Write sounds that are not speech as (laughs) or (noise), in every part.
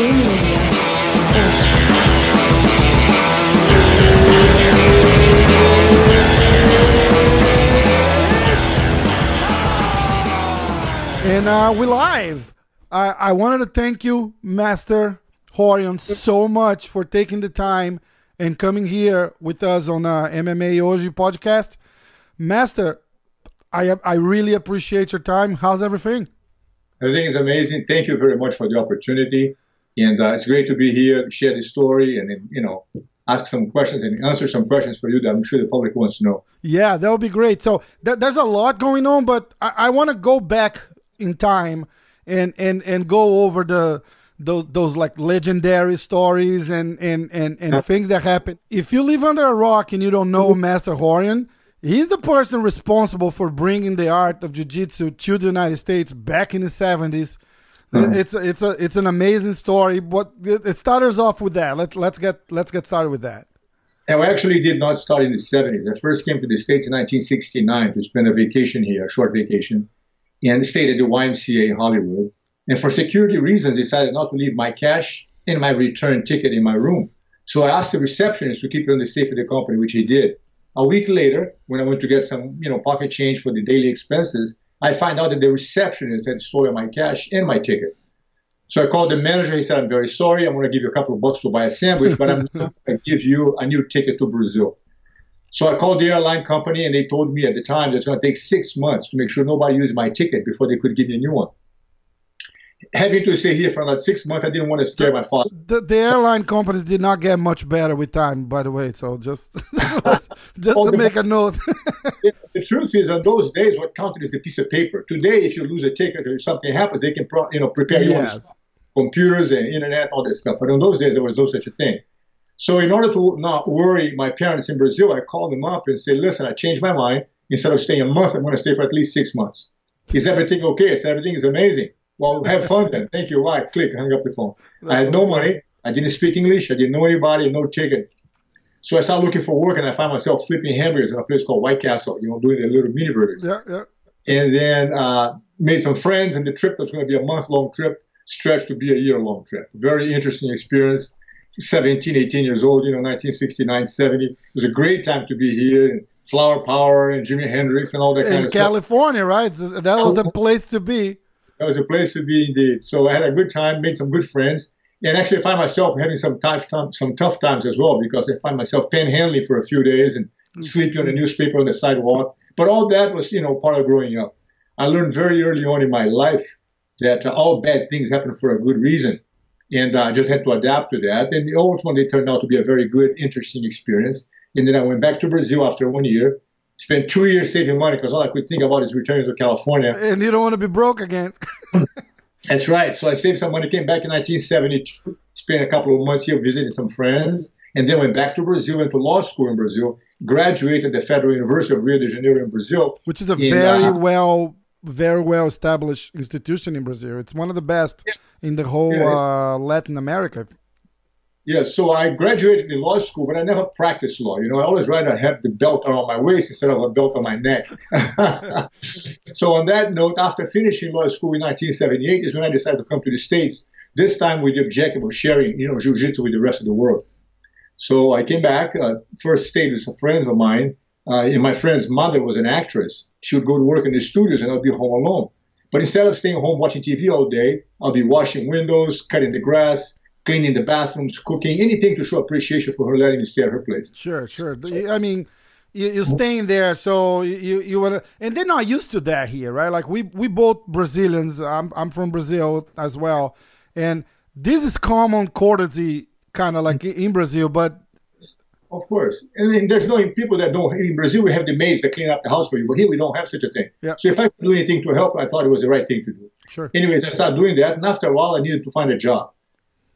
And uh, we're live. I, I wanted to thank you, Master Rorion, so much for taking the time and coming here with us on uh, MMA Hoje podcast. Master, I I really appreciate your time. How's everything? Everything is amazing. Thank you very much for the opportunity, and uh, it's great to be here to share the story and you know ask some questions and answer some questions for you that I'm sure the public wants to know. Yeah, that would be great. So th- there's a lot going on, but I, I want to go back in time and and and go over the those, those like legendary stories and and and, and things that happen. If you live under a rock and you don't know Master Rorion, he's the person responsible for bringing the art of jiu-jitsu to the United States back in the 70s. Mm-hmm. It's it's a it's an amazing story. But it starts off with that. Let let's get let's get started with that. And we actually did not start in the 70s. I first came to the States in 1969 to spend a vacation here, a short vacation, and stayed at the YMCA in Hollywood. And for security reasons, decided not to leave my cash and my return ticket in my room. So I asked the receptionist to keep it on the safe of the company, which he did. A week later, when I went to get some, you know, pocket change for the daily expenses, I find out that the receptionist had stolen my cash and my ticket. So I called the manager. He said, I'm very sorry. I'm going to give you a couple of bucks to buy a sandwich, but I'm (laughs) going to give you a new ticket to Brazil. So I called the airline company, and they told me at the time that it's going to take six months to make sure nobody used my ticket before they could give me a new one. Having to stay here for another six months, I didn't want to scare my father. The, the airline companies did not get much better with time, by the way. So just (laughs) just to the- make a note. (laughs) the truth is, on those days, what counted is the piece of paper. Today, if you lose a ticket or if something happens, they can pro- you know prepare you on the computers and internet, all that stuff. But in those days, there was no such a thing. So in order to not worry my parents in Brazil, I called them up and said, listen, I changed my mind. Instead of staying a month, I'm going to stay for at least six months. Is everything okay? I said, everything is amazing. Well, have fun then. Thank you. Bye. Click, hung up the phone. I had no money. I didn't speak English. I didn't know anybody, no ticket. So I started looking for work and I found myself flipping hamburgers in a place called White Castle, you know, doing the little mini burgers Yeah, yeah. and then uh, made some friends. And the trip that was going to be a month long trip, stretched to be a year long trip. Very interesting experience. 17, 18 years old, you know, 1969, 70. It was a great time to be here. And Flower Power and Jimi Hendrix and all that kind In of stuff. California, right? That was the place to be. That was a place to be indeed. So I had a good time, made some good friends, and actually I find myself having some tough some tough times as well because I find myself panhandling for a few days and mm-hmm. sleeping on a newspaper on the sidewalk. But all that was, you know, part of growing up. I learned very early on in my life that all bad things happen for a good reason, and I just had to adapt to that. And ultimately, it turned out to be a very good, interesting experience. And then I went back to Brazil after one year. Spent two years saving money because all I could think about is returning to California. And you don't want to be broke again. (laughs) That's right. So I saved some money, came back in 1972, spent a couple of months here visiting some friends, and then went back to Brazil, went to law school in Brazil, graduated at the Federal University of Rio de Janeiro in Brazil. Which is a In, very uh, well very well established institution in Brazil. It's one of the best in the whole Yeah, uh, Latin America. Yeah, so I graduated in law school, but I never practiced law. You know, I always rather have the belt around my waist instead of a belt on my neck. (laughs) so on that note, after finishing law school in 1978 is when I decided to come to the States, this time with the objective of sharing, you know, jiu-jitsu with the rest of the world. So I came back, uh, first stayed with some friends of mine, uh, and my friend's mother was an actress. She would go to work in the studios and I'd be home alone. But instead of staying home watching TV all day, I'll be washing windows, cutting the grass, cleaning the bathrooms, cooking, anything to show appreciation for her letting me stay at her place. Sure, sure. I mean, you, you're staying there, so you you want to, and they're not used to that here, right? Like we we both Brazilians. I'm I'm from Brazil as well, and this is common courtesy, kind of like in Brazil, but Of course. And then there's no people that don't, in Brazil, we have the maids that clean up the house for you, but here we don't have such a thing. Yeah. So if I could do anything to help, I thought it was the right thing to do. sure. Anyways, I started doing that, and after a while, I needed to find a job.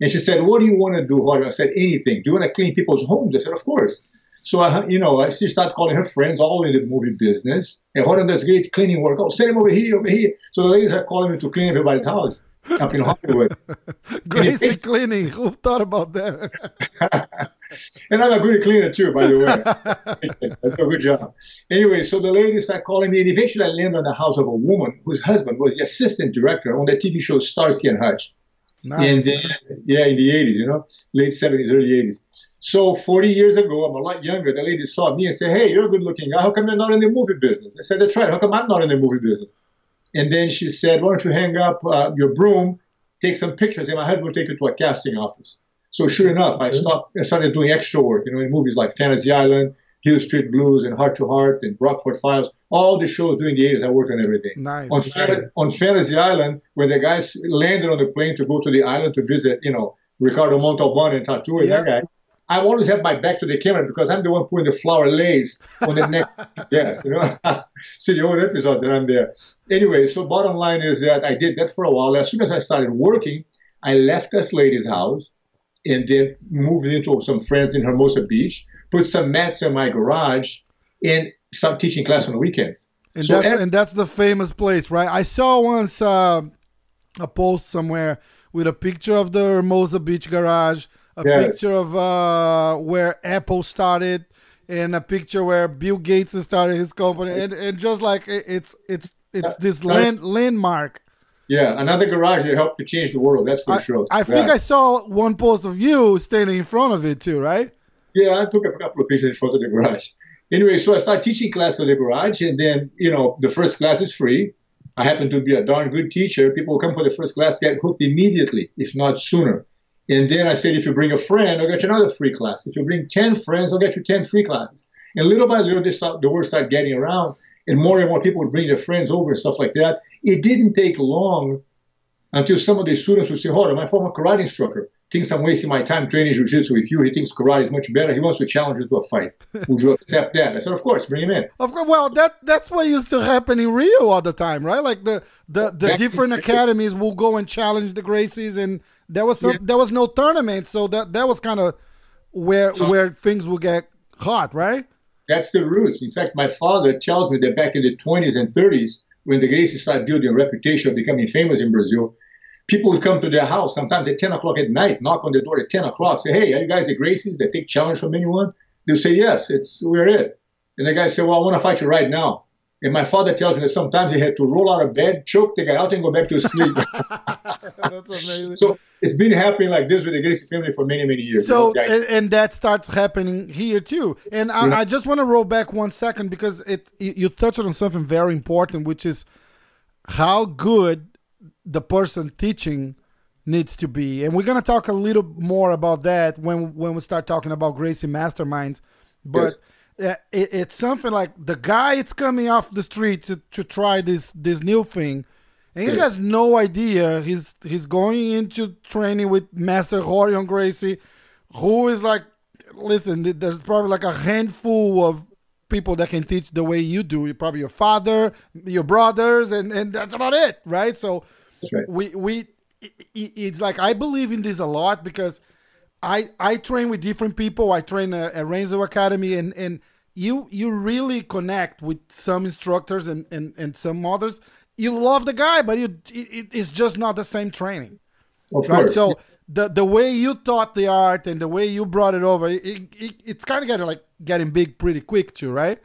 And she said, "What do you want to do, Jorge?" I said, "Anything. Do you want to clean people's homes?" I said, "Of course." So I, you know, I, she started calling her friends all in the movie business. And Jorge does great cleaning work. Oh, send him over here, over here. So the ladies are calling me to clean everybody's house up in Hollywood. (laughs) Gracie cleaning. Who thought about that? (laughs) and I'm a good cleaner too, by the way. (laughs) I do a good job. Anyway, so the ladies start calling me, and eventually I land on the house of a woman whose husband was the assistant director on the TV show Starsky and Hutch. Nice. And then, yeah, in the 80s, you know, late 70s, early 80s. So 40 years ago, I'm a lot younger. The lady saw me and said, "Hey, you're a good-looking guy. How come you're not in the movie business?" I said, "That's right. How come I'm not in the movie business?" And then she said, "Why don't you hang up uh, your broom, take some pictures, and my husband will take you to a casting office." So sure enough, I, stopped, I started doing extra work. You know, in movies like Fantasy Island, Hill Street Blues, and Heart to Heart, and Rockford Files. All the shows during the 80s, I worked on everything. Nice. On, nice. on Fantasy Island, when the guys landed on the plane to go to the island to visit, you know, Ricardo Montalban and Tattoo and yeah. that guy I always have my back to the camera because I'm the one putting the flower lace on the neck. (laughs) yes, you know. (laughs) See the old episode that I'm there. Anyway, so bottom line is that I did that for a while. As soon as I started working, I left this lady's house and then moved into some friends in Hermosa Beach, put some mats in my garage, and start teaching class on the weekends. And so that's and that's the famous place, right? I saw once uh, a post somewhere with a picture of the Hermosa Beach garage a yes. picture of uh, where Apple started, and a picture where Bill Gates started his company, and, and just like it's it's it's this land landmark. Yeah, another garage that helped to change the world. That's for I, sure. I think. I saw one post of you standing in front of it too, right? Yeah, I took a couple of pictures in front of the garage. Anyway, so I started teaching class at the garage, and then you know the first class is free. I happen to be a darn good teacher. People come for the first class, get hooked immediately, if not sooner. And then I said, if you bring a friend, I'll get you another free class. If you bring 10 friends, I'll get you 10 free classes. And little by little, start, the word started getting around, and more and more people would bring their friends over and stuff like that. It didn't take long until some of the students would say, hold on, my former karate instructor thinks I'm wasting my time training jiu-jitsu with you. He thinks karate is much better. He wants to challenge you to a fight. (laughs) Would you accept that? I said, of course, bring him in. Of course. Well, that that's what used to happen in Rio all the time, right? Like the the, the different academies will go and challenge the Gracies, and there was some, yeah. there was no tournament, so that that was kind of where uh, where things will get hot, right? That's the roots. In fact, my father tells me that back in the 20s and 30s, when the Gracies started building a reputation of becoming famous in Brazil, people would come to their house sometimes at 10 o'clock at night, knock on the door at 10 o'clock, say, hey, are you guys the Gracies that take challenge from anyone? They'll say, yes, it's we're it. And the guy say, well, I want to fight you right now. And my father tells me that sometimes he had to roll out of bed, choke the guy out, and go back to sleep. (laughs) That's amazing. So it's been happening like this with the Gracie family for many, many years. So, you know? and, and, that starts happening here too. And I, yeah. I just want to roll back one second because it you touched on something very important, which is how good the person teaching needs to be. And we're gonna talk a little more about that when when we start talking about Gracie Masterminds. But yes. Uh, it, it's something like the guy it's coming off the street to, to try this this new thing. And he has no idea. He's he's going into training with Master Rorion Gracie, who is like, listen, there's probably like a handful of people that can teach the way you do. You're probably your father, your brothers, and and that's about it, right? So right. we we it's like I believe in this a lot because I I train with different people. I train at, at Renzo Academy, and and you you really connect with some instructors and and and some others. You love the guy, but you it, it's just not the same training. Of right? Course. So the the way you taught the art and the way you brought it over, it, it, it's kind of getting like getting big pretty quick too, right?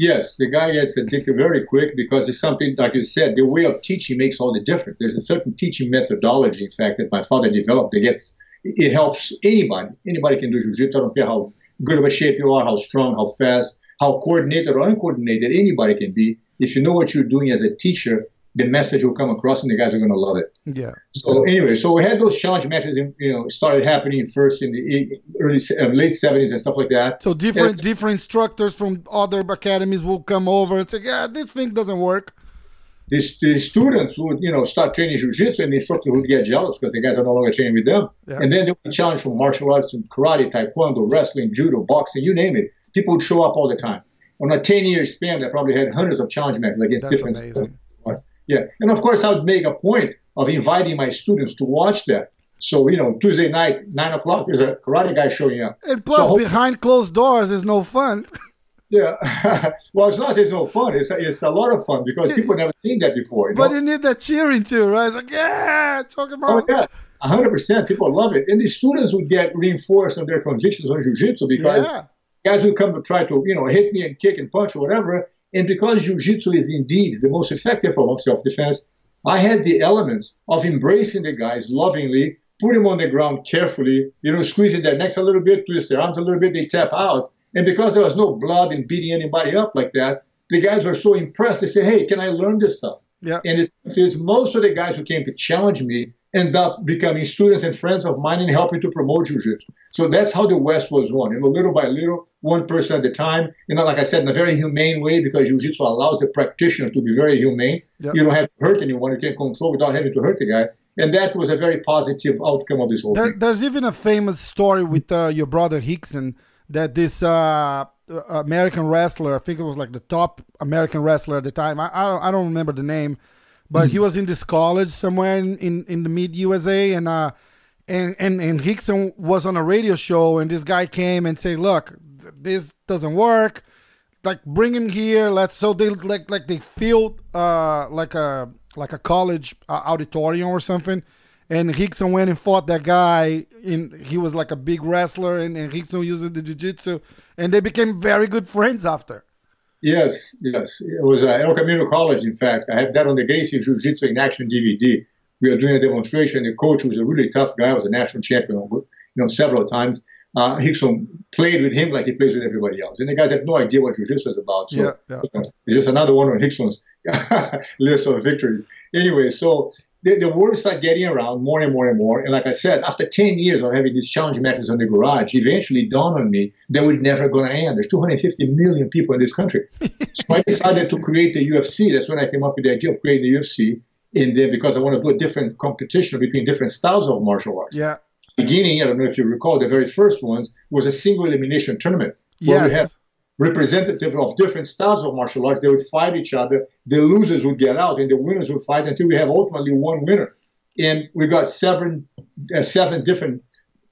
Yes, the guy gets addicted very quick because it's something, like you said, the way of teaching makes all the difference. There's a certain teaching methodology, in fact, that my father developed that gets, it helps anybody. Anybody can do jiu-jitsu. I don't care how good of a shape you are, how strong, how fast, how coordinated or uncoordinated anybody can be. If you know what you're doing as a teacher, the message will come across and the guys are going to love it. Yeah. So anyway, so we had those challenge methods, you know, started happening first in the early, uh, late 70s and stuff like that. So different and, different instructors from other academies will come over and say, yeah, this thing doesn't work. These, the students would, you know, start training jiu-jitsu and the instructor would get jealous because the guys are no longer training with them. Yeah. And then they would challenge from martial arts to karate, taekwondo, wrestling, judo, boxing, you name it. People would show up all the time. On a 10-year span, they probably had hundreds of challenge methods against That's different amazing. Yeah, and of course I would make a point of inviting my students to watch that. So you know, Tuesday night, nine o'clock, there's a karate guy showing up. And plus, so, behind closed doors is no fun. (laughs) Yeah, (laughs) well, it's not. It's no fun. It's a, it's a lot of fun because people never seen that before. You but know? you need that cheering too, right? It's like, yeah, talk about. Oh yeah, hundred percent. People love it, and the students would get reinforced on their convictions on jiu-jitsu because yeah. guys would come to try to you know hit me and kick and punch or whatever, and because jiu-jitsu is indeed the most effective form of self-defense, I had the elements of embracing the guys lovingly, put them on the ground carefully, you know, squeezing their necks a little bit, twist their arms a little bit, they tap out. And because there was no blood and beating anybody up like that, the guys were so impressed. They said, "Hey, can I learn this stuff?" Yeah. And it says most of the guys who came to challenge me end up becoming students and friends of mine and helping to promote jiu-jitsu. So that's how the West was won. You know, little by little, one person at a time. You know, like I said, in a very humane way because jiu-jitsu allows the practitioner to be very humane. Yep. You don't have to hurt anyone. You can control without having to hurt the guy. And that was a very positive outcome of this whole There, thing. there's even a famous story with uh, your brother Rickson that this uh, American wrestler, I think it was like the top American wrestler at the time. I I don't, I don't remember the name, but he was in this college somewhere in, in, in the mid USA, and uh, and and and Rickson was on a radio show, and this guy came and said, "Look, this doesn't work. Like, bring him here. Let's." So they like like they filled uh like a like a college uh, auditorium or something. And Rickson went and fought that guy. In he was like a big wrestler, and, and Rickson used the jiu-jitsu, and they became very good friends after. Yes, yes. It was uh, El Camino College, in fact. I had that on the Gracie Jiu Jitsu in Action DVD. We were doing a demonstration. The coach was a really tough guy, was a national champion, you know, several times. Uh, Rickson played with him like he plays with everybody else. And the guys have no idea what Jiu Jitsu is about. So Yeah, yeah. (laughs) it's just another one on Rickson's (laughs) list of victories. Anyway, so the, the word started getting around more and more and more. And like I said, after 10 years of having these challenge matches on the garage, eventually dawned on me that we're never going to end. There's 250 million people in this country. (laughs) so I decided to create the UFC. That's when I came up with the idea of creating the UFC. And then because I want to do a different competition between different styles of martial arts. Yeah. Beginning, I don't know if you recall, the very first ones was a single elimination tournament where we had Yes. representative of different styles of martial arts. They would fight each other. The losers would get out, and the winners would fight until we have ultimately one winner. And we got seven, uh, seven different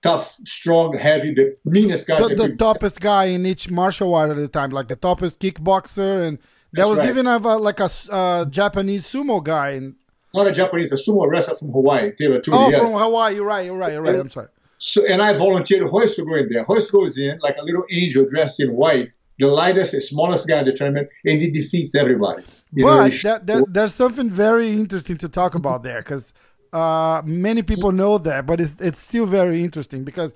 tough, strong, heavy, the meanest guys. The, the toughest guy in each martial art at the time, like the toughest kickboxer, and there That's was right. even a, like a uh, Japanese sumo guy. And not a Japanese, a sumo wrestler from Hawaii, Teila Tuli. oh, yes. from Hawaii. You're right. You're right. You're right. I'm sorry. So, and I volunteered Royce to go in there. Royce goes in like a little angel dressed in white, the lightest, the smallest guy in the tournament, and he defeats everybody. You But he that, that, there's something very interesting to talk about there because uh, many people know that, but it's, it's still very interesting because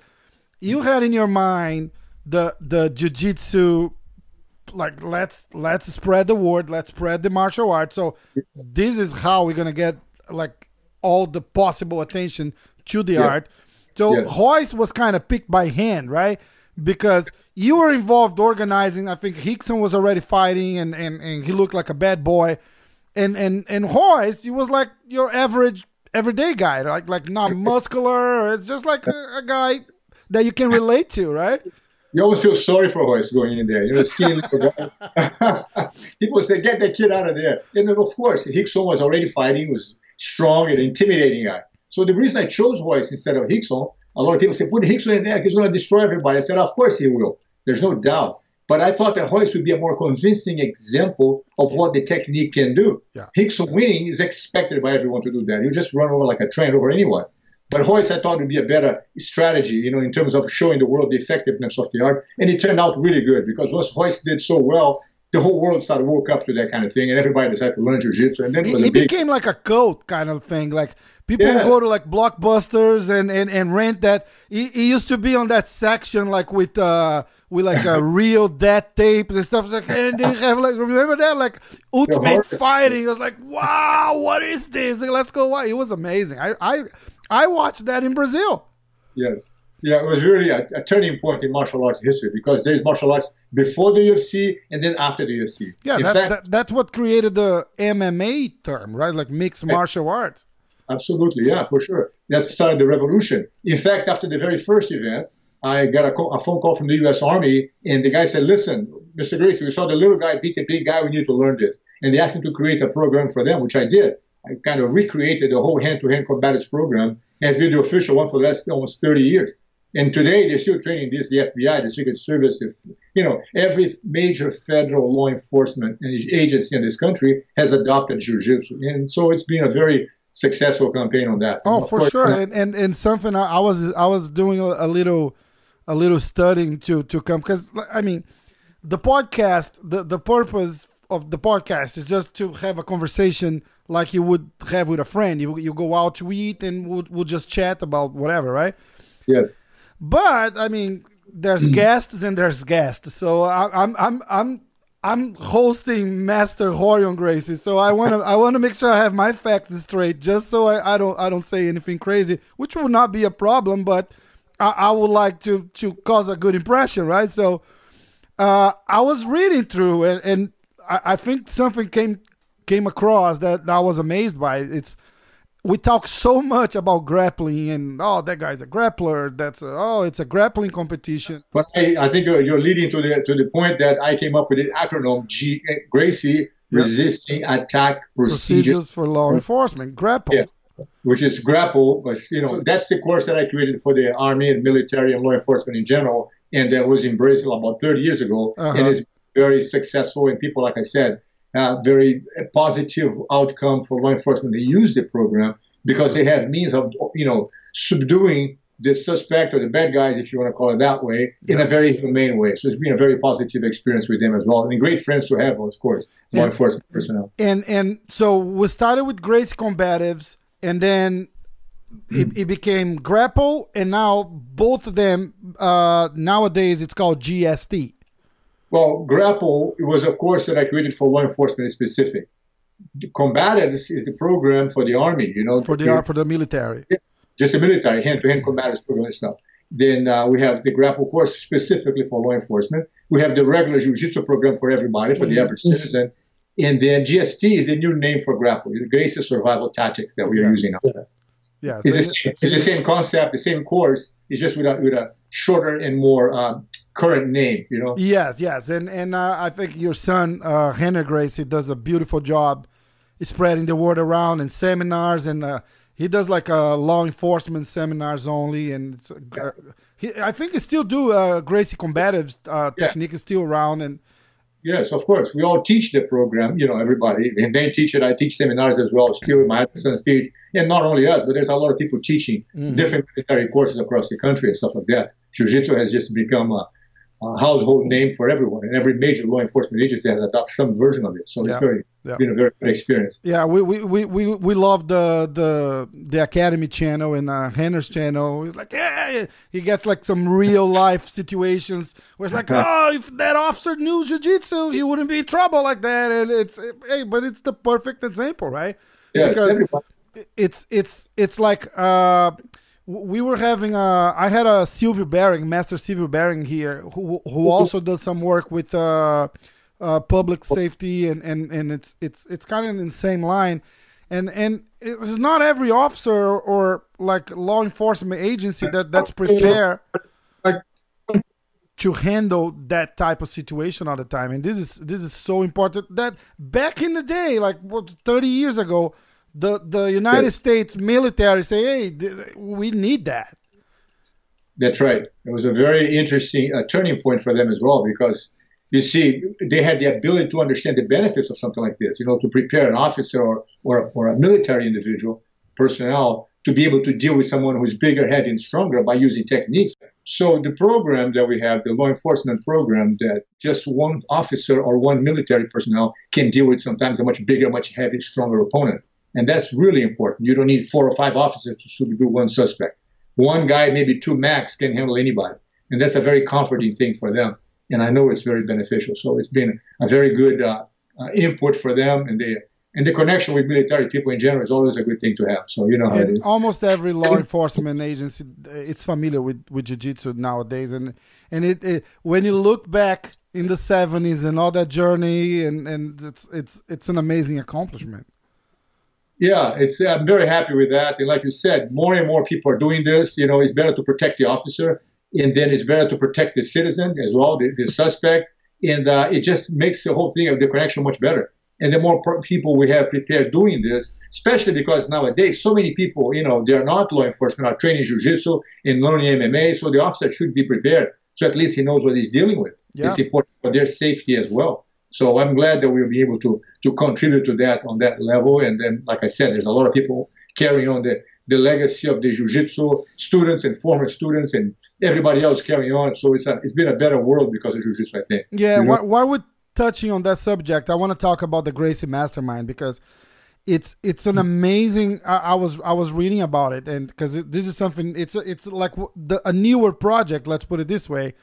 you had in your mind the the jujitsu, like let's let's spread the word, let's spread the martial arts. So this is how we're gonna get like all the possible attention to the Yeah. art. So. Royce was kind of picked by hand, right? Because you were involved organizing. I think Rickson was already fighting, and, and, and he looked like a bad boy. And and and Royce, he was like your average everyday guy, like like not muscular. It's just like a, a guy that you can relate to, right? You always feel sorry for Royce going in there. You know, skinny. (laughs) (laughs) People say, get that kid out of there. And then, of course, Rickson was already fighting, was strong and intimidating guy. So the reason I chose Royce instead of Rickson, a lot of people say, put Rickson in there, he's going to destroy everybody. I said, of course he will. There's no doubt. But I thought that Royce would be a more convincing example of what the technique can do. Yeah. Rickson winning is expected by everyone to do that. You just run over like a train over anyone. But Royce, I thought would be a better strategy, you know, in terms of showing the world the effectiveness of the art. And it turned out really good because once Royce did so well, the whole world started woke up to that kind of thing, and everybody decided to learn jiu-jitsu. And then it He, was he a big became like a cult kind of thing. Like people Yeah. go to like blockbusters and, and, and rent that. He, he used to be on that section like with uh with like a real death tape and stuff like and they have like remember that like ultimate fighting. I was like, wow, what is this? Like, let's go watch. It was amazing. I I I watched that in Brazil. Yes. Yeah, it was really a, a turning point in martial arts history because there's martial arts before the UFC and then after the UFC. Yeah, that, fact, that that's what created the MMA term, right? Like mixed martial arts. Absolutely, yeah, for sure. That started the revolution. In fact, after the very first event, I got a, co- a phone call from the U.S. Army, and the guy said, "Listen, Mr. Gracie, we saw the little guy beat the big guy. We need to learn this." And they asked me to create a program for them, which I did. I kind of recreated the whole hand-to-hand combatives program, and it's been the official one for the last almost 30 years. And today they're still training this, the FBI, the Secret Service, the, you know, every major federal law enforcement agency in this country has adopted jiu-jitsu. And so it's been a very successful campaign on that. Oh, for course, sure, and and and something I, I was I was doing a, a little a little studying to to come because I mean the podcast the the purpose of the podcast is just to have a conversation like you would have with a friend. You you go out to eat and we'll, we'll just chat about whatever, right? Yes. But I mean, there's (clears throat) guests and there's guests. So I, I'm I'm I'm I'm hosting Master Rorion Gracie, so I want to I want to make sure I have my facts straight, just so I, I don't I don't say anything crazy, which will not be a problem, but I, I would like to to cause a good impression, right? So uh, I was reading through, and, and I, I think something came came across that, that I was amazed by. It's we talk so much about grappling and oh that guy's a grappler that's a, oh it's a grappling competition but I, I think you're leading to the to the point that i came up with the acronym g gracie resisting attack procedures, procedures for law enforcement grapple yes. Which is grapple but you know that's the course that i created for the army and military and law enforcement in general and that was embraced about 30 years ago Uh-huh. and it's very successful and people like i said uh, very positive outcome for law enforcement. They use the program because they have means of, you know, subduing the suspect or the bad guys, if you want to call it that way, in a very humane way. So it's been a very positive experience with them as well, and great friends to have, of course, law Yeah. enforcement personnel. and and so we started with Gracie combatives and then it, it became grapple and now both of them uh nowadays it's called gst Well, Grapple was a course that I created for law enforcement specific. The Combatives is the program for the army, you know, for the for the military just the military hand-to-hand combatives program and stuff. Then uh, we have the grapple course specifically for law enforcement. We have the regular jiu-jitsu program for everybody, for the average citizen. And then GST is the new name for grapple, the Gracie Survival Tactics that we are Yeah. using now. yeah It's so the, same, it's the same concept, the same course. It's just with a, with a shorter and more um, current name, you know. Yes, yes, and and uh, I think your son uh, Rener Gracie does a beautiful job spreading the word around in seminars, and uh, he does like uh, law enforcement seminars only, and it's, uh, he, I think he still do uh, Gracie combatives uh, Yeah. technique is still around, and Yes, of course. We all teach the program, you know, everybody. And they teach it. I teach seminars as well. Still, my son teach. And not only us, but there's a lot of people teaching mm-hmm. different military courses across the country and stuff like that. Jiu-Jitsu has just become a, household name for everyone. And every major law enforcement agency has adopted some version of it. So Yeah. it's very, Yeah. been a very good experience. yeah, we we, we, we, we love the the the Academy channel and uh, Rener's channel. He's like, yeah, he gets like some real life (laughs) situations where it's like, (laughs) oh, if that officer knew jujitsu, he wouldn't be in trouble like that. And it's hey, but it's the perfect example, right? Yes, because everybody. it's it's it's like uh, we were having a I had a Silvio Behring, Master Silvio Behring here, who who also does some work with uh, uh, public safety and, and, and it's it's it's kind of in the same line, and and it's not every officer or like law enforcement agency that that's prepared to handle that type of situation all the time. And this is this is so important that back in the day like what 30 years ago the the united Yes. states military say hey we need that That's right. It was a very interesting uh, turning point for them as well because you see, they had the ability to understand the benefits of something like this, you know, to prepare an officer or, or, or a military individual, personnel, to be able to deal with someone who's bigger, heavy, and stronger by using techniques. So the program that we have, the law enforcement program, that just one officer or one military personnel can deal with sometimes a much bigger, much heavier, stronger opponent. And that's really important. You don't need four or five officers to subdue one suspect one guy, maybe two max, can handle anybody. And that's a very comforting thing for them. And I know it's very beneficial. So it's been a very good uh, uh, input for them. And the, and the connection with military people in general is always a good thing to have. So you know how it is. almost every law enforcement agency it's familiar with with jiu-jitsu nowadays and and it, it when you look back in the 70s and all that journey and and it's it's it's an amazing accomplishment Yeah, it's I'm very happy with that. And like you said, more and more people are doing this. You know, it's better to protect the officer, and then it's better to protect the citizen as well, the, the suspect, and uh, it just makes the whole thing of the connection much better. And the more people we have prepared doing this, especially because nowadays so many people, you know, they're not law enforcement, are training jiu-jitsu and learning MMA, so the officer should be prepared. So at least he knows what he's dealing with. Yeah. It's important for their safety as well. So I'm glad that we'll be able to to contribute to that on that level. And then, like I said, there's a lot of people carrying on the, the legacy of the jiu-jitsu students and former students and everybody else carrying on. So it's a, it's been a better world because of jiu-jitsu, I think. yeah You know? why, why would touching on that subject, I want to talk about the Gracie Mastermind because it's it's an hmm. amazing. I, I was I was reading about it, and because this is something, it's it's like the, a newer project. Let's put it this way.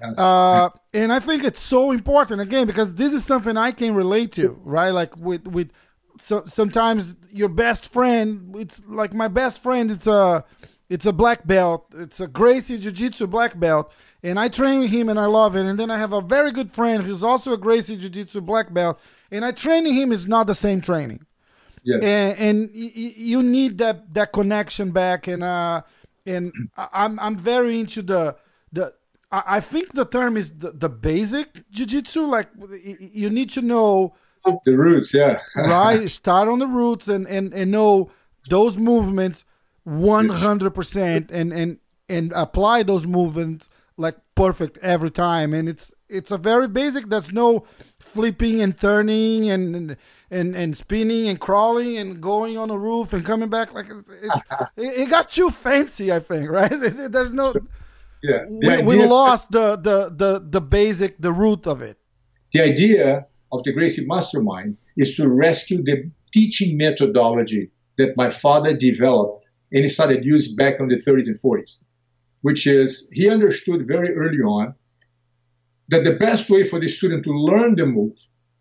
Yes. Uh, and I think it's so important again because this is something I can relate to, right? Like with with so sometimes your best friend, it's like my best friend. It's a it's a black belt. It's a Gracie Jiu Jitsu black belt, and I train him and I love it. And then I have a very good friend who's also a Gracie Jiu Jitsu black belt, and I training him is not the same training. Yes. And, and y- you need that that connection back, and uh, and I'm I'm very into the the. I think the term is the, the basic jiu-jitsu. Like you need to know the roots, yeah. (laughs) right. Start on the roots and, and, and know those movements one hundred percent and and and apply those movements like perfect every time. And it's it's a very basic. That's no flipping and turning and and and spinning and crawling and going on a roof and coming back. Like (laughs) it got too fancy. I think right. (laughs) There's no. Yeah, we, we lost the, the the the basic the root of it. The idea of the Gracie Mastermind is to rescue the teaching methodology that my father developed and he started using back in the 30s and 40s, which is he understood very early on that the best way for the student to learn the move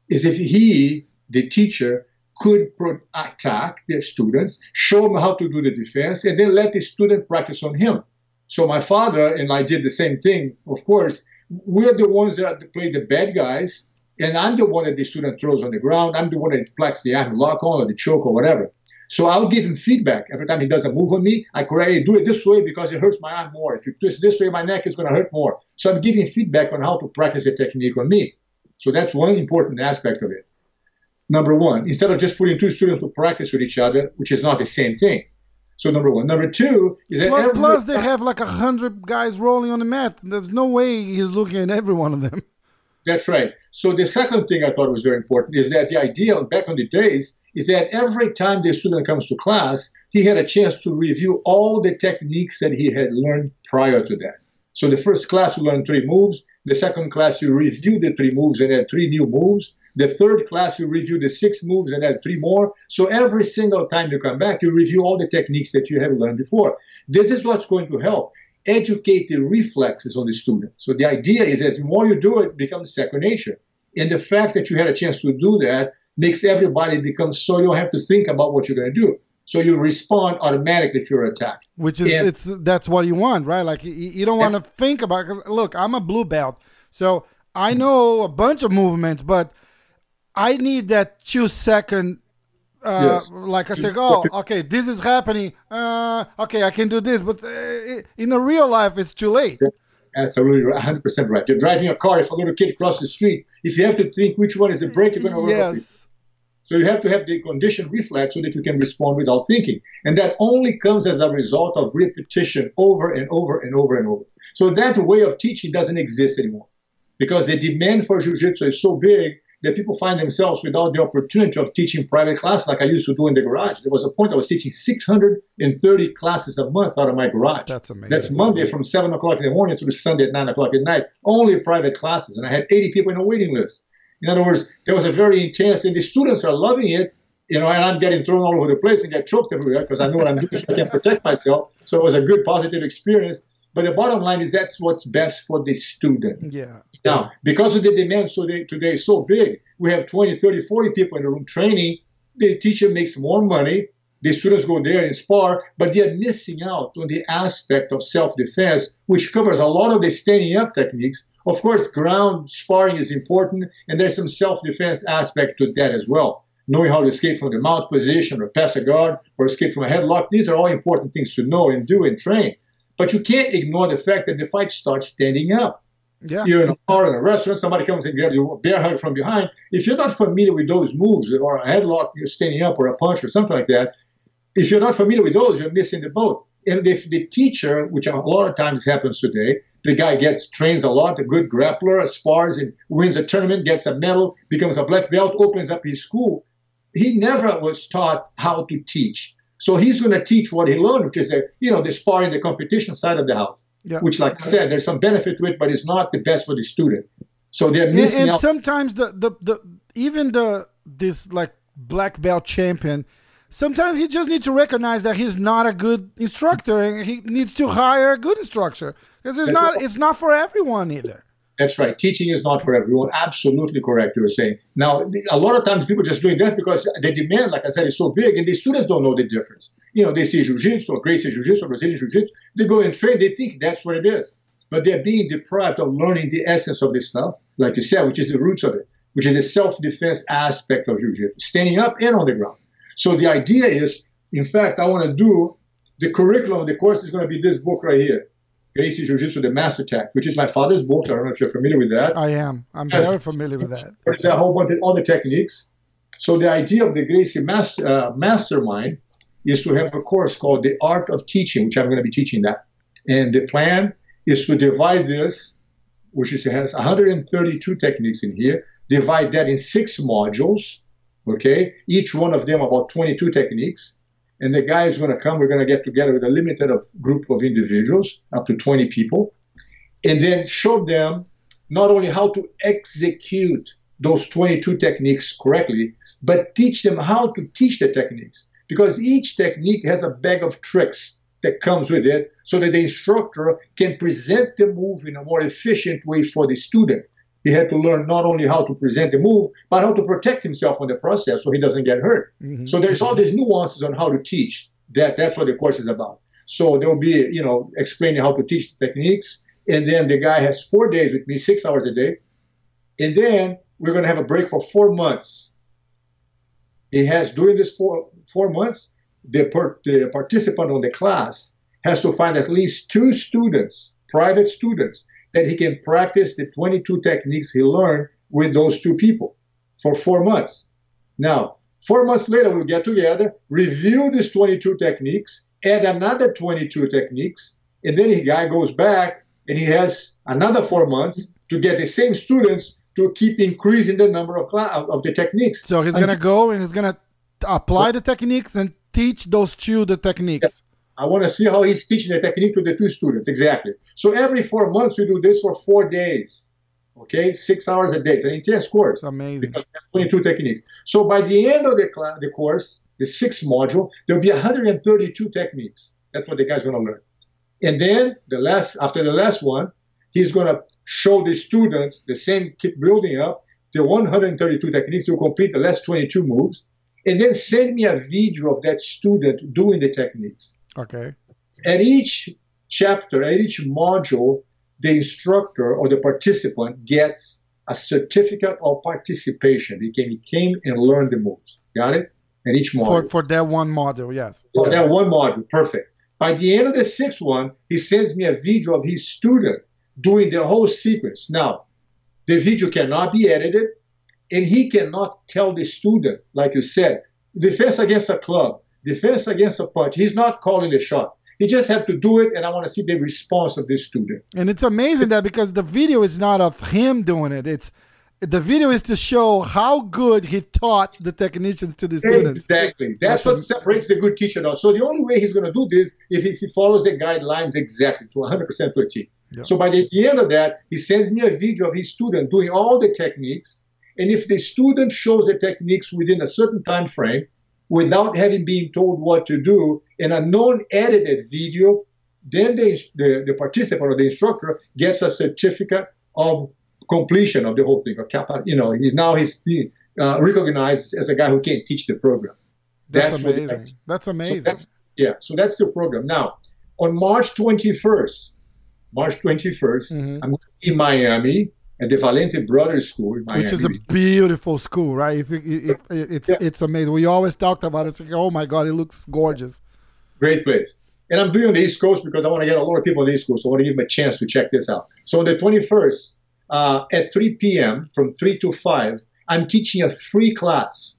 is if he, the teacher, could attack the students, show them how to do the defense, and then let the student practice on him. So my father and I did the same thing. Of course, we're the ones that play the bad guys, and I'm the one that the student throws on the ground. I'm the one that flex the arm lock on or the choke or whatever. So I'll give him feedback every time he does a move on me. I correct, do it this way because it hurts my arm more. If you twist this way, my neck is going to hurt more. So I'm giving feedback on how to practice the technique on me. So that's one important aspect of it. Number one, instead of just putting two students to practice with each other, which is not the same thing. So number one. Number two is that plus, plus they have like a hundred guys rolling on the mat. There's no way he's looking at every one of them. That's right. So the second thing I thought was very important is that the idea back in the days is that every time the student comes to class, he had a chance to review all the techniques that he had learned prior to that. So the first class you learned three moves. The second class you review the three moves and add three new moves. The third class you review the six moves and add three more. So every single time you come back, you review all the techniques that you have learned before. This is what's going to help educate the reflexes on the student. So the idea is as more you do it, it becomes second nature. And the fact that you had a chance to do that makes everybody become so you don't have to think about what you're going to do. So you respond automatically if you're attacked. Which is and, it's that's what you want, right? Like you, you don't want to think about. Cause look, I'm a blue belt, so I know a bunch of movements, but I need that two second. Uh, yes. Like I say, oh, okay, this is happening. Uh, okay, I can do this, but uh, in a real life, it's too late. Absolutely, 100% right. You're driving a car. If a little kid crosses the street, if you have to think which one is the brake, you're going to yes. So you have to have the conditioned reflex so that you can respond without thinking. And that only comes as a result of repetition over and over and over and over. So that way of teaching doesn't exist anymore because the demand for jiu-jitsu is so big that people find themselves without the opportunity of teaching private classes like I used to do in the garage. There was a point I was teaching 630 classes a month out of my garage. That's amazing. That's Monday from 7 o'clock in the morning through Sunday at 9 o'clock at night. Only private classes. And I had 80 people in a waiting list. In other words, there was a very intense, and the students are loving it, you know, and I'm getting thrown all over the place and get choked everywhere because I know what I'm doing, so I can protect myself. So it was a good, positive experience. But the bottom line is that's what's best for the student. Yeah. Now, because of the demand so they, today is so big, we have 20, 30, 40 people in the room training. The teacher makes more money. The students go there and spar, but they're missing out on the aspect of self-defense, which covers a lot of the standing up techniques. Of course, ground sparring is important, and there's some self-defense aspect to that as well. Knowing how to escape from the mount position or pass a guard or escape from a headlock. These are all important things to know and do and train. But you can't ignore the fact that the fight starts standing up. Yeah. You're in a bar in a restaurant, somebody comes and grabs you a bear hug from behind. If you're not familiar with those moves, or a headlock, you're standing up, or a punch, or something like that, if you're not familiar with those, you're missing the boat. And if the teacher, which a lot of times happens today, the guy gets trains a lot, a good grappler, spars and wins a tournament, gets a medal, becomes a black belt, opens up his school. He never was taught how to teach. So he's going to teach what he learned, which is the, you know, the sparring, the competition side of the house. Yeah. Which, like I said, there's some benefit to it, but it's not the best for the student. So they're And, missing and out. sometimes the, the the even the this like black belt champion, sometimes he just needs to recognize that he's not a good instructor and he needs to hire a good instructor because it's That's not it's not for everyone either. That's right. Teaching is not for everyone. Absolutely correct. You were saying. Now, a lot of times people just doing that because the demand, like I said, is so big, and the students don't know the difference. You know, they see jiu-jitsu or Gracie jiu-jitsu or Brazilian jiu-jitsu. They go and train. They think that's what it is, but they're being deprived of learning the essence of this stuff, like you said, which is the roots of it, which is the self-defense aspect of jiu-jitsu, standing up and on the ground. So the idea is, in fact, I want to do the curriculum of the course is going to be this book right here, Gracie Jiu-Jitsu, the Master Text, which is my father's book. I don't know if you're familiar with that. I am. I'm Yes. very familiar with that. But it's a whole bunch of other techniques. So the idea of the Gracie mas- uh, Mastermind is to have a course called The Art of Teaching, which I'm going to be teaching that. And the plan is to divide this, which is, has 132 techniques in here, divide that in six modules, okay? Each one of them about 22 techniques. And the guy is going to come. We're going to get together with a limited of group of individuals, up to 20 people, and then show them not only how to execute those 22 techniques correctly, but teach them how to teach the techniques. Because each technique has a bag of tricks that comes with it so that the instructor can present the move in a more efficient way for the student. He had to learn not only how to present the move, but how to protect himself in the process so he doesn't get hurt. Mhm. So there's all these nuances on how to teach. That that's what the course is about. So there will be, you know, explaining how to teach the techniques, and then the guy has four days with me, six hours a day, and then we're going to have a break for four months. He has during this four four months, the, per, the participant on the class has to find at least two students, private students, that he can practice the 22 techniques he learned with those two people for four months. Now, four months later, we'll get together, review these 22 techniques, add another 22 techniques, and then the guy goes back and he has another four months to get the same students to keep increasing the number of, cla- of the techniques. So he's gonna go and he's gonna apply the techniques and teach those two the techniques. I want to see how he's teaching the technique to the two students. Exactly. So every four months, we do this for four days. Okay, six hours a day. It's an intense course. It's amazing. because have 22 techniques. So by the end of the, class, the course, the sixth module, there'll be 132 techniques. That's what the guy's going to learn. And then the last, after the last one, he's going to show the student the same, keep building up the 132 techniques to complete the last 22 moves, and then send me a video of that student doing the techniques. Okay. At each chapter, at each module, the instructor or the participant gets a certificate of participation. He came, he came and learned the moves. Got it? At each module. For for that one module, yes. For that one module, perfect. By the end of the sixth one, he sends me a video of his student doing the whole sequence. Now, the video cannot be edited, and he cannot tell the student, like you said, defense against a club, defense against a punch. He's not calling the shot. He just have to do it, and I want to see the response of this student. And it's amazing that because the video is not of him doing it. It's the video is to show how good he taught the technicians to the students. Exactly. That's, That's what separates the good teacher now. So the only way he's going to do this is if he follows the guidelines exactly to 100% to a T. So by the end of that, he sends me a video of his student doing all the techniques. And if the student shows the techniques within a certain time frame, without having been told what to do, in a non-edited video, then the, the, the participant or the instructor gets a certificate of completion of the whole thing. Of you know, he's now he's being uh, recognized as a guy who can teach the program. That's, That's what- amazing. That's So amazing. that's, yeah, so that's the program. Now, on March 21st, March 21st, Mhm. I'm in Miami at the Valente Brothers School in Miami. Which is a beautiful school, right? If, it- if, it's Yeah. it's amazing. We always talked about it. It's like, oh my god, it looks gorgeous. Great place. And I'm doing the East Coast because I want to get a lot of people on the East Coast. So I want to give them a chance to check this out. So on the 21st, uh, at 3 p.m., from 3 to 5, I'm teaching a free class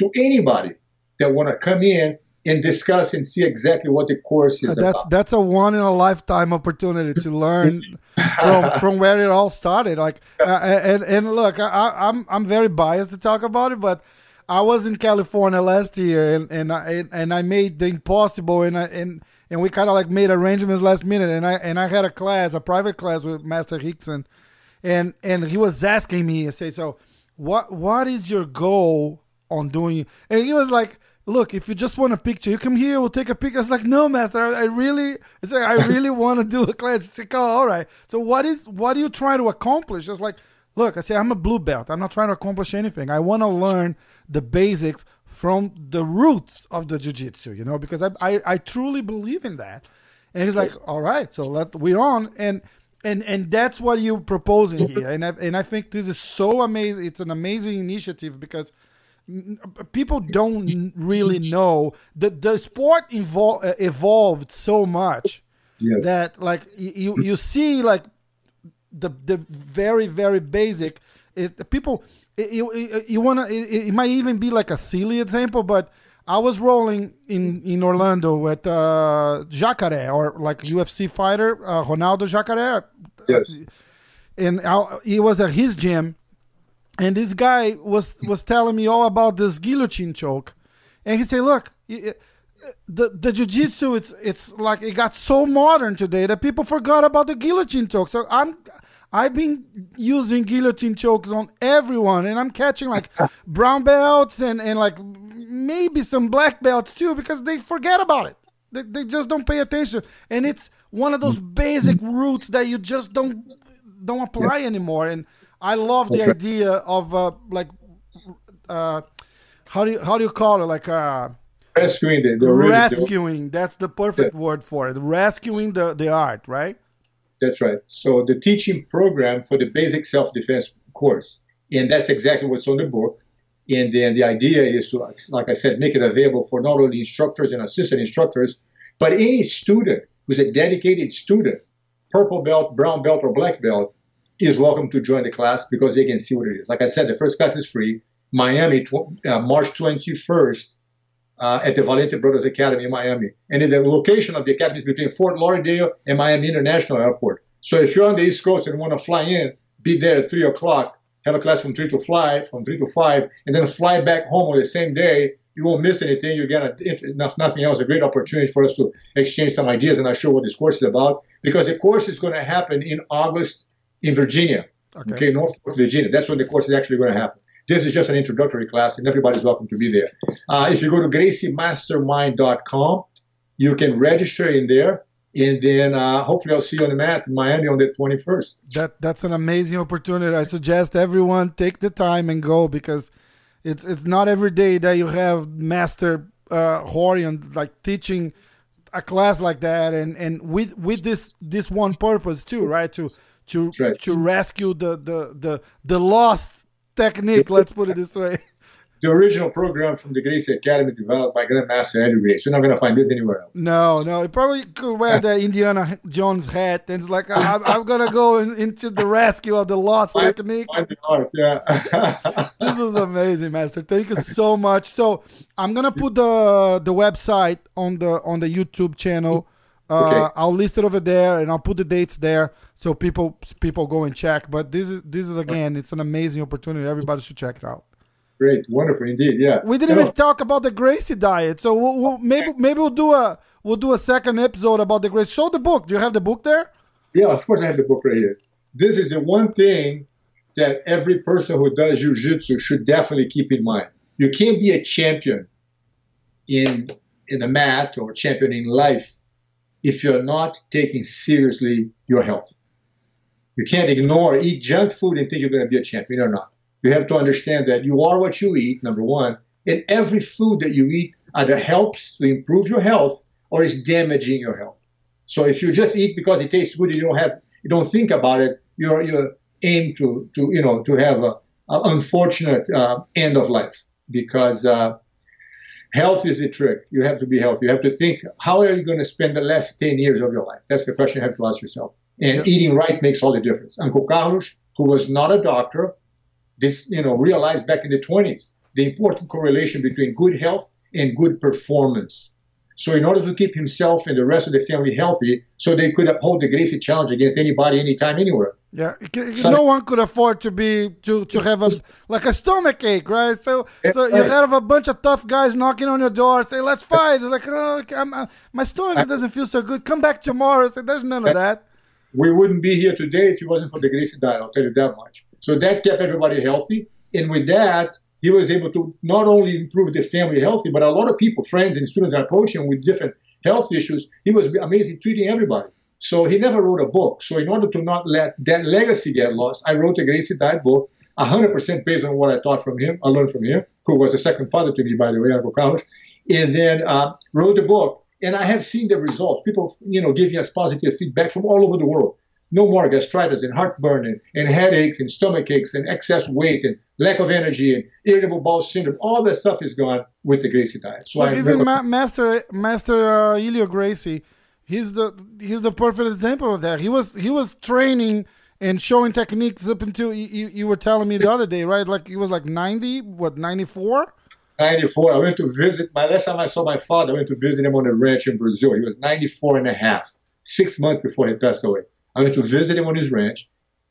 to anybody that want to come in and discuss and see exactly what the course is that's about. that's a one in a lifetime opportunity to learn (laughs) from from where it all started. Like, uh, and and look, I, I- I'm I'm very biased to talk about it, but I was in California last year, and and I and I made the impossible, and I and and we kind of like made arrangements last minute, and I and I had a class, a private class with Master Rickson. and and he was asking me, I say, so what what is your goal on doing? And he was like, look, if you just want a picture, you come here, we'll take a picture. It's like, no, master, I, I really, it's like, I really (laughs) want to do a class. It's like, oh, all right. So what is, what are you trying to accomplish? Just like, look, I say, I'm a blue belt. I'm not trying to accomplish anything. I want to learn the basics from the roots of the jiu-jitsu, you know, because I, I, I truly believe in that. And he's like, all right, so let we're on. And, and, and that's what you're proposing here. And I, and I think this is so amazing. It's an amazing initiative because – people don't really know that the sport evol- uh, evolved so much yes. that like you you see like the the very very basic it, people you you want to it, it, might even be like a silly example but I was rolling in in Orlando with uh Jacare or like UFC fighter uh, Ronaldo Jacare yes and I, he was at his gym and this guy was was telling me all about this guillotine choke, and he said, "Look, the the jujitsu it's it's like it got so modern today that people forgot about the guillotine choke. So I'm." I've been using guillotine chokes on everyone, and I'm catching like (laughs) brown belts and, and like maybe some black belts too because they forget about it. They, they just don't pay attention, and it's one of those mm. basic roots that you just don't don't apply anymore. And I love the idea of uh, like uh, how do you how do you call it like uh, rescuing the, the rescuing. That's the perfect yeah. word for it. Rescuing the the art, right? That's right. So the teaching program for the basic self defense course, and that's exactly what's on the book. And then the idea is to, like I said, make it available for not only instructors and assistant instructors, but any student who's a dedicated student, purple belt, brown belt, or black belt, is welcome to join the class because they can see what it is. Like I said, the first class is free. Miami, tw- uh, March 21st, uh, at the Valente Brothers Academy in Miami. And the location of the academy is between Fort Lauderdale and Miami International Airport. So if you're on the East Coast and want to fly in, be there at 3 o'clock, have a class from 3 to 5, from 3 to 5, and then fly back home on the same day. You won't miss anything. You get a, nothing else, a great opportunity for us to exchange some ideas and I'll show what this course is about. Because the course is going to happen in August in Virginia, okay, okay Norfolk, Virginia. That's when the course is actually going to happen. This is just an introductory class, and everybody's welcome to be there. Uh, if you go to GracieMastermind.com, you can register in there, and then uh, hopefully I'll see you on the mat in Miami on the 21st. That that's an amazing opportunity. I suggest everyone take the time and go because it's it's not every day that you have Master uh, Rorion like teaching a class like that, and and with with this this one purpose too, right? To to right. to rescue the the the the lost technique. let's put it this way. (laughs) The original program from the Gracie Academy developed by Grandmaster Andrew Gracie. You're not going to find this anywhere else. No, no. It probably could wear the (laughs) Indiana Jones hat and it's like, I'm, I'm going to go in, into the rescue of the lost find, technique. Find the art, yeah. (laughs) this is amazing, Master. Thank you so much. So I'm going to put the the website on the on the YouTube channel uh, okay. I'll list it over there, and I'll put the dates there so people people go and check. But this is this is again, it's an amazing opportunity. Everybody should check it out. Great, wonderful indeed. Yeah, we didn't even talk about the Gracie diet, so we'll, we'll, maybe maybe we'll do a we'll do a second episode about the Gracie. Show the book. Do you have the book there? Yeah, of course I have the book right here. This is the one thing that every person who does jujitsu should definitely keep in mind. You can't be a champion in in a mat or champion in life if you're not taking seriously your health. You can't ignore, eat junk food and think you're going to be a champion or not. You have to understand that you are what you eat, number one, and every food that you eat either helps to improve your health or is damaging your health. So if you just eat because it tastes good, and you don't have, you don't think about it, you're, you're aimed to, to, you know, to have a, a unfortunate uh, end of life because uh, Health is the trick. You have to be healthy. You have to think, how are you going to spend the last 10 years of your life? That's the question you have to ask yourself. And yep. eating right makes all the difference. Uncle Carlos, who was not a doctor, this, you know, realized back in the 20s the important correlation between good health and good performance. So in order to keep himself and the rest of the family healthy, so they could uphold the Gracie challenge against anybody, anytime, anywhere. Yeah, no one could afford to be to to have a like a stomach ache, right? So so you have a bunch of tough guys knocking on your door, say, "Let's fight." It's like, oh, uh, my stomach doesn't feel so good. Come back tomorrow. Say, there's none of that. we wouldn't be here today if it wasn't for the Gracie diet. I'll tell you that much. So that kept everybody healthy, and with that, he was able to not only improve the family healthy, but a lot of people, friends and students, are approaching him with different health issues. He was amazing treating everybody. So he never wrote a book. So in order to not let that legacy get lost, I wrote a Gracie Diet book, 100% based on what I taught from him, I learned from him, who was a second father to me, by the way, Uncle Carlos, and then uh, wrote the book. And I have seen the results. People, you know, giving us positive feedback from all over the world. No more gastritis and heartburn and, and headaches and stomach aches and excess weight and lack of energy and irritable bowel syndrome. All that stuff is gone with the Gracie diet. So well, even Ma- Master Master uh, Helio Gracie, he's the he's the perfect example of that. He was he was training and showing techniques up until you, you were telling me the other day, right? Like he was like ninety, what ninety four. 94. I went to visit, my last time I saw my father, I went to visit him on a ranch in Brazil. He was 94 and a half, six months before he passed away. I went to visit him on his ranch.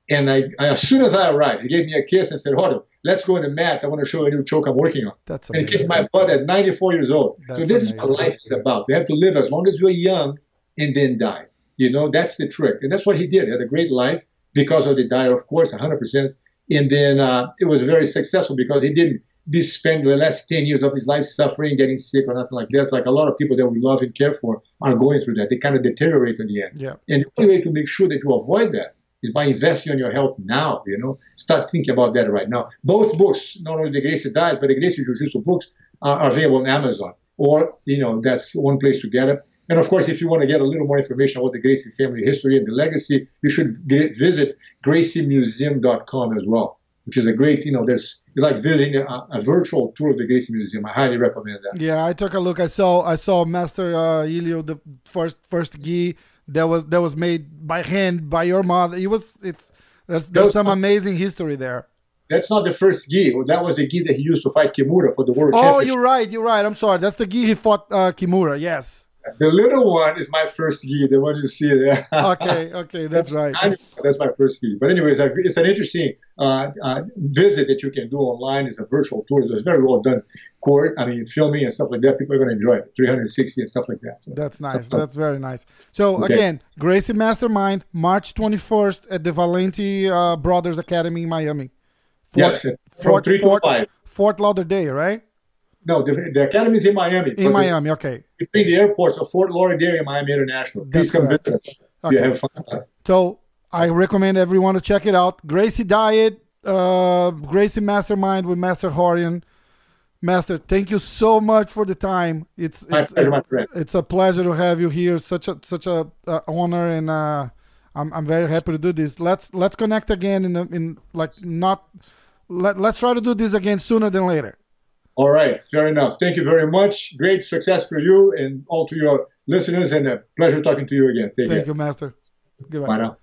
And I, as soon as I arrived, he gave me a kiss and said, Hold on, let's go in the mat. I want to show you a new choke I'm working on. That's amazing. And he kicked my butt at 94 years old. That's so this amazing. is what life is about. We have to live as long as we're young and then die. You know, that's the trick. And that's what he did. He had a great life because of the diet, of course, 100%. And then uh, it was very successful because he didn't spend the last 10 years of his life suffering, getting sick, or nothing like that. Like a lot of people that we love and care for are going through that. They kind of deteriorate in the end. Yeah. And the only way to make sure that you avoid that is by investing on your health now, you know. Start thinking about that right now. Both books, not only the Gracie Diet, but the Gracie Jiu-Jitsu books are available on Amazon. Or, you know, that's one place to get it. And of course, if you want to get a little more information about the Gracie family history and the legacy, you should get, visit graciemuseum.com as well which is a great, you know, there's it's like visiting a, a, virtual tour of the Gracie Museum. I highly recommend that. Yeah, I took a look. I saw I saw Master uh, Helio, the first first gi that was that was made by hand by your mother. It was it's there's, there's some amazing history there. That's not the first gi. That was the gi that he used to fight Kimura for the world. Oh, you're right. You're right. I'm sorry. That's the gi he fought uh, Kimura. Yes. The little one is my first gi, the one you see there. (laughs) okay, okay, that's, that's right. That's my first gi. But anyways, it's an interesting uh, uh, visit that you can do online. It's a virtual tour. It's very well done. Court, I mean, filming and stuff like that. People are going to enjoy it. 360 and stuff like that. So that's nice. That's very nice. So okay. again, Gracie Mastermind, March 21st at the Valente uh, Brothers Academy in Miami. Fort, yes, from Fort, 3 to Fort, 5. Fort Lauderdale, right? No, the, the academy is in Miami. In Miami, okay. Between the airports of Fort Lauderdale and Miami International. Please come visit us. Okay. Yeah, have fun. So I recommend everyone to check it out. Gracie Diet, uh, Gracie Mastermind with Master Rorion. Master, thank you so much for the time. It's it's, pleasure, it's a pleasure to have you here. Such a such a uh, honor, and uh, I'm I'm very happy to do this. Let's let's connect again in in like not. Let, let's try to do this again sooner than later. All right, fair enough. Thank you very much. Great success for you and all to your listeners, and a pleasure talking to you again. Take Thank care. you, Master. Goodbye. Bye now.